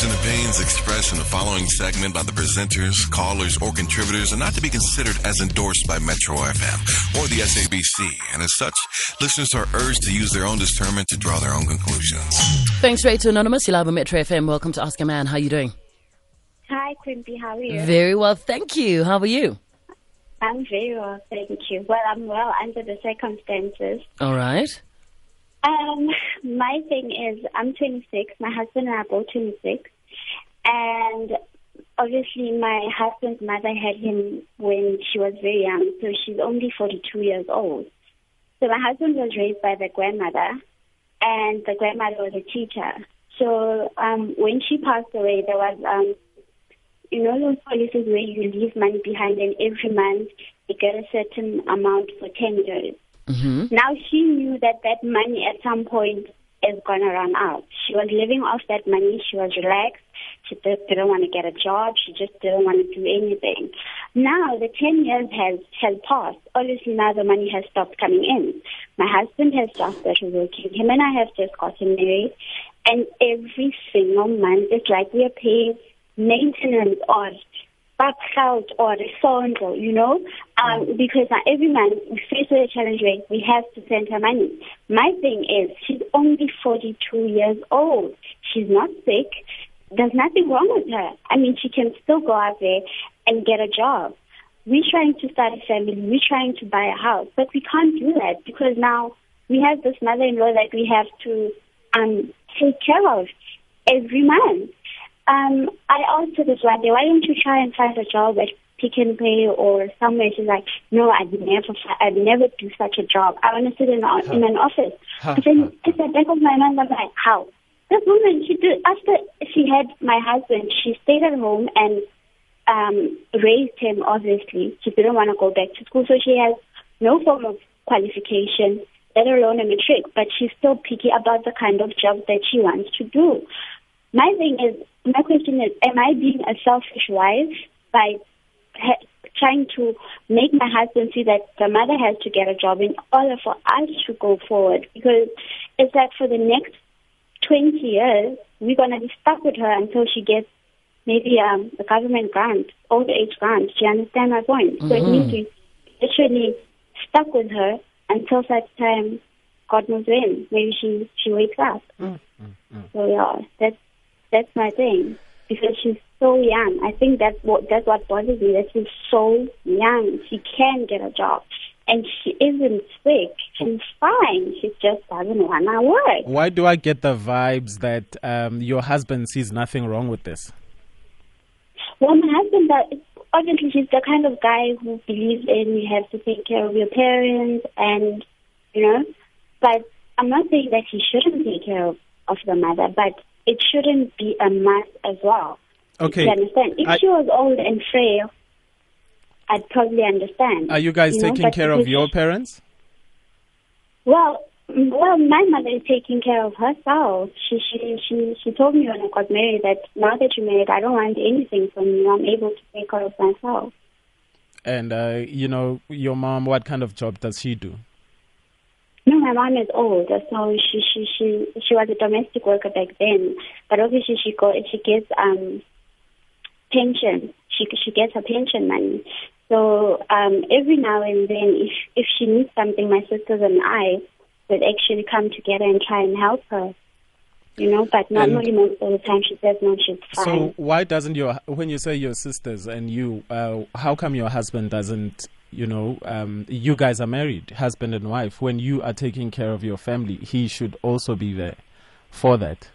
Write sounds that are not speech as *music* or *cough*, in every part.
views and opinions expressed in the following segment by the presenters, callers, or contributors are not to be considered as endorsed by Metro FM or the SABC, and as such, listeners are urged to use their own discernment to draw their own conclusions. Thanks, Ray, to Anonymous. You love a Metro FM. Welcome to Ask a Man. How are you doing? Hi, Quimpy. How are you? Very well, thank you. How are you? I'm very well, thank you. Well, I'm well under the circumstances. All right. Um, my thing is, I'm 26. My husband and I are both 26, and obviously, my husband's mother had him when she was very young, so she's only 42 years old. So my husband was raised by the grandmother, and the grandmother was a teacher. So um, when she passed away, there was, um, you know, those policies where you leave money behind, and every month you get a certain amount for 10 years. Mm-hmm. Now she knew that that money at some point is going to run out. She was living off that money. She was relaxed. She just didn't want to get a job. She just didn't want to do anything. Now the 10 years has, has passed. Obviously now the money has stopped coming in. My husband has just started working. Him and I have just gotten married. And every single month it's like we are paying maintenance or bakgeld or sondel, you know, um, because now every month we face a challenge where we have to send her money. My thing is, she's only 42 years old. She's not sick. There's nothing wrong with her. I mean, she can still go out there and get a job. We're trying to start a family. We're trying to buy a house, but we can't do that because now we have this mother-in-law that we have to um, take care of every month. Um, I asked her this one day, why don't you try and find a job at Pick n Pay or somewhere? She's like, no, I'd never, I'd never do such a job. I want to sit in, a, in an office. But then at the back of my mind, I'm like, how? This woman, she did, after she had my husband, she stayed at home and um, raised him, obviously. She didn't want to go back to school, so she has no form of qualification, let alone a matric, but she's still picky about the kind of job that she wants to do. My thing is, my question is, am I being a selfish wife by ha- trying to make my husband see that the mother has to get a job in order for us to go forward? Because it's like for the next 20 years, we're going to be stuck with her until she gets maybe um, a government grant, old age grant. Do you understand my point? So it means we literally stuck with her until such time, God knows when, maybe she, she wakes up. So yeah, that's that's my thing because she's so young. I think that's what that's what bothers me. That she's so young. She can get a job, and she isn't sick. She's fine. She just doesn't want to work. Why do I get the vibes that um, your husband sees nothing wrong with this? Well, my husband, that obviously, he's the kind of guy who believes in you have to take care of your parents, and you know. But I'm not saying that he shouldn't take care of, of the mother, but it shouldn't be a must as well. Okay. You understand? If I- she was old and frail, I'd probably understand. Are you guys know, taking but care of because- your parents? Well, well, my mother is taking care of herself. She she she she told me when I got married that now that you're married, I don't want anything from you. I'm able to take care of myself. And, uh, you know, your mom, what kind of job does she do? No, my mom is old, so she she she she was a domestic worker back then. But obviously, she got she gets um pension. She she gets her pension money. So um every now and then, if if she needs something, my sisters and I would actually come together and try and help her. You know, but normally most of the time she says no, she's fine. So why doesn't your, when you say your sisters and you, uh, how come your husband doesn't, you know, um, you guys are married, husband and wife. When you are taking care of your family, he should also be there for that.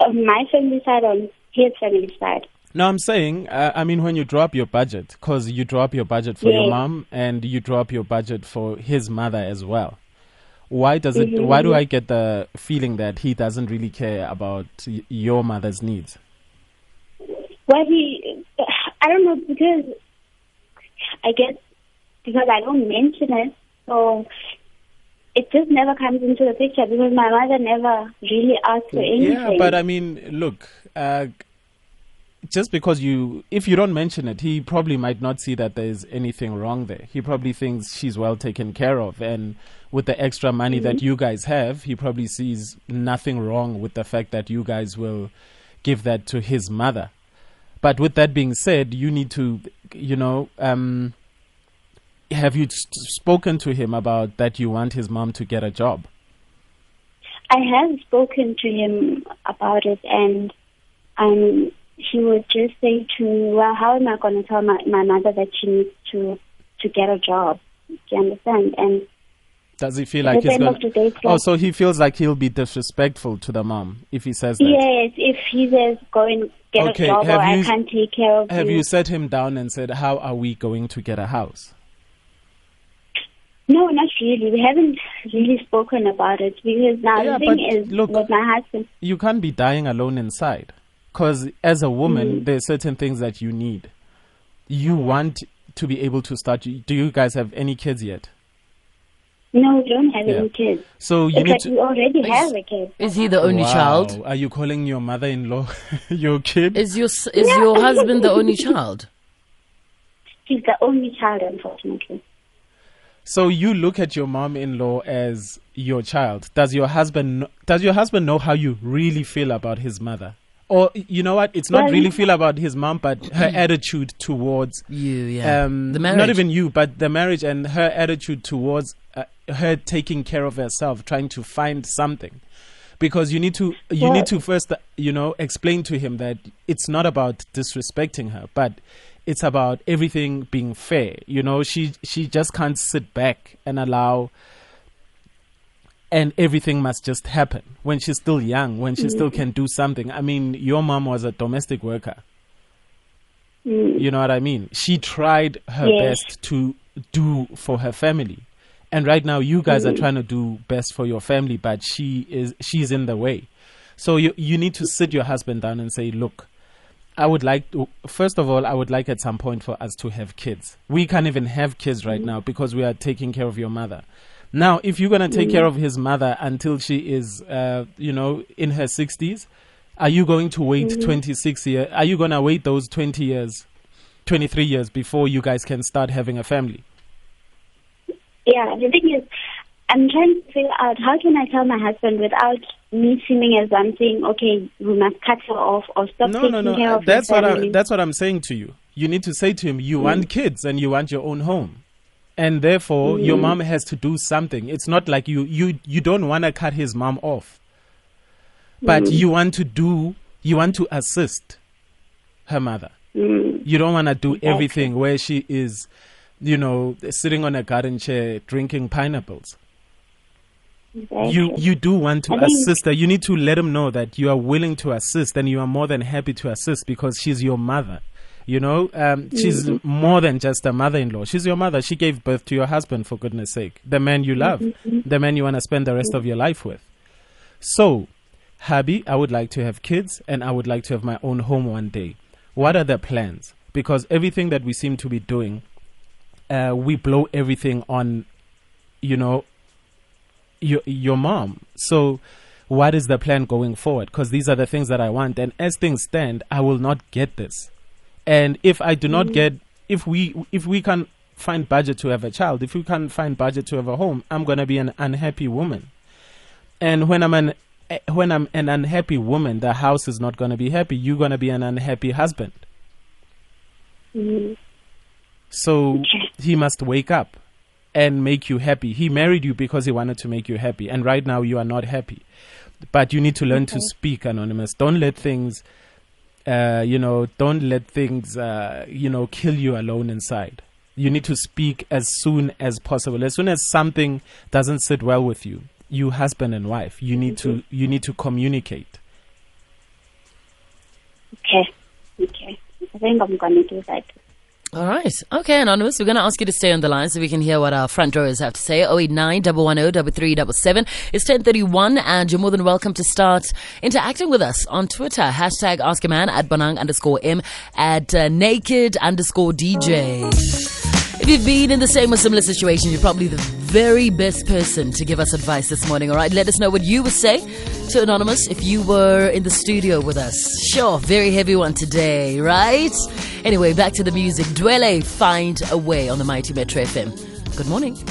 on my family side, on his family side. No, I'm saying, uh, I mean, when you drop your budget, because you drop your budget for your mom and you drop your budget for his mother as well. Why does it? Why do I get the feeling that he doesn't really care about y- your mother's needs? Well, he, I don't know because I guess because I don't mention it, so it just never comes into the picture because my mother never really asked for anything. Yeah, but I mean, look, uh, just because you, if you don't mention it, he probably might not see that there's anything wrong there. He probably thinks she's well taken care of. And with the extra money that you guys have, he probably sees nothing wrong with the fact that you guys will give that to his mother. But with that being said, you need to, you know, um, have you spoken to him about that you want his mom to get a job? I have spoken to him about it, and um, he would just say to me, "Well, how am I going to tell my, my mother that she needs to to get a job?" Do you understand? And Does he feel like he's going of the day, it's Oh, so he feels like he'll be disrespectful to the mom if he says that. yes, if he says, "Go and get Okay, a job," or have "I can't take care of him? Have you," you sat him down and said, How are we going to get a house? no, not really. We haven't really spoken about it because now Yeah, the thing is, look- with my husband, You can't be dying alone inside. Because as a woman, mm. there are certain things that you need. You want to be able to start. Do you guys have any kids yet? No, we don't have Yeah. any kids. So you It's need like to. we already have a kid. Is he the only Wow. child? Are you calling your mother-in-law *laughs* your kid? Is your s- is your husband the only *laughs* child? He's the only child, unfortunately. So you look at your mom-in-law as your child. Does your husband kn- does your husband know how you really feel about his mother? Or you know what? It's not Well, really feel about his mom, but her *clears throat* attitude towards You, yeah. um, the marriage. not even you, but the marriage and her attitude towards uh, her taking care of herself, trying to find something. Because you need to you need to first you know explain to him that it's not about disrespecting her, but it's about everything being fair. You know, she she just can't sit back and allow and everything must just happen when she's still young, when she still can do something. I mean, your mom was a domestic worker. Mm. You know what I mean? She tried her Yes. best to do for her family. And right now you guys are mm. trying to do best for your family, but she is she's in the way. So you you need to sit your husband down and say, "Look, I would like to first of all, I would like at some point for us to have kids. We can't even have kids right mm. now because we are taking care of your mother. Now, if you're going to take mm. care of his mother until she is uh, you know, in her 60s, are you going to wait 26 years? Are you going to wait those 20 years, 23 years before you guys can start having a family? Yeah, the thing is, I'm trying to figure out how can I tell my husband without me seeming as I'm saying, okay, we must cut her off or stop No, taking no, no. care of That's what family. I, that's what I'm saying to you. You need to say to him, you want mm. kids and you want your own home. And therefore, mm. your mom has to do something. It's not like you you you don't want to cut his mom off. But mm. you want to do you want to assist her mother. Mm, You don't want to do everything where she is, you know, sitting on a garden chair drinking pineapples. exactly. You you do want to I think- assist her. You need to let him know that you are willing to assist and you are more than happy to assist because she's your mother. You know, um, she's Mm-hmm. more than just a mother-in-law. She's your mother. She gave birth to your husband, for goodness sake, the man you love, Mm-hmm. the man you want to spend the rest of your life with. So, hubby, I would like to have kids and I would like to have my own home one day. What are the plans? Because everything that we seem to be doing, uh, we blow everything on, you know, your your mom. So, what is the plan going forward? Because these are the things that I want, and as things stand, I will not get this. And if I do not get, if we if we can find budget to have a child, if we can't find budget to have a home, I'm gonna be an unhappy woman. And when I'm an when I'm an unhappy woman, the house is not gonna be happy. You're gonna be an unhappy husband. Mm, So. He must wake up and make you happy. He married you because he wanted to make you happy, and right now you are not happy. But you need to learn to speak, anonymous. Don't let things, uh, you know, don't let things, uh, you know, kill you alone inside. You need to speak as soon as possible. As soon as something doesn't sit well with you, you husband and wife, you need to you need to communicate. okay, okay. I think I'm gonna do that. All right. Okay, Anonymous, we're going to ask you to stay on the line so we can hear what our front rowers have to say. 089 110 It's 1031 and you're more than welcome to start interacting with us on Twitter. Hashtag Ask a Man at Banang underscore M at uh, Naked underscore DJ. If you've been in the same or similar situation, you're probably the very best person to give us advice this morning, all right? Let us know what you would say to Anonymous if you were in the studio with us. Sure, very heavy one today, right? Anyway, back to the music. Dwele, find a way on the Mighty Metro FM. Good morning.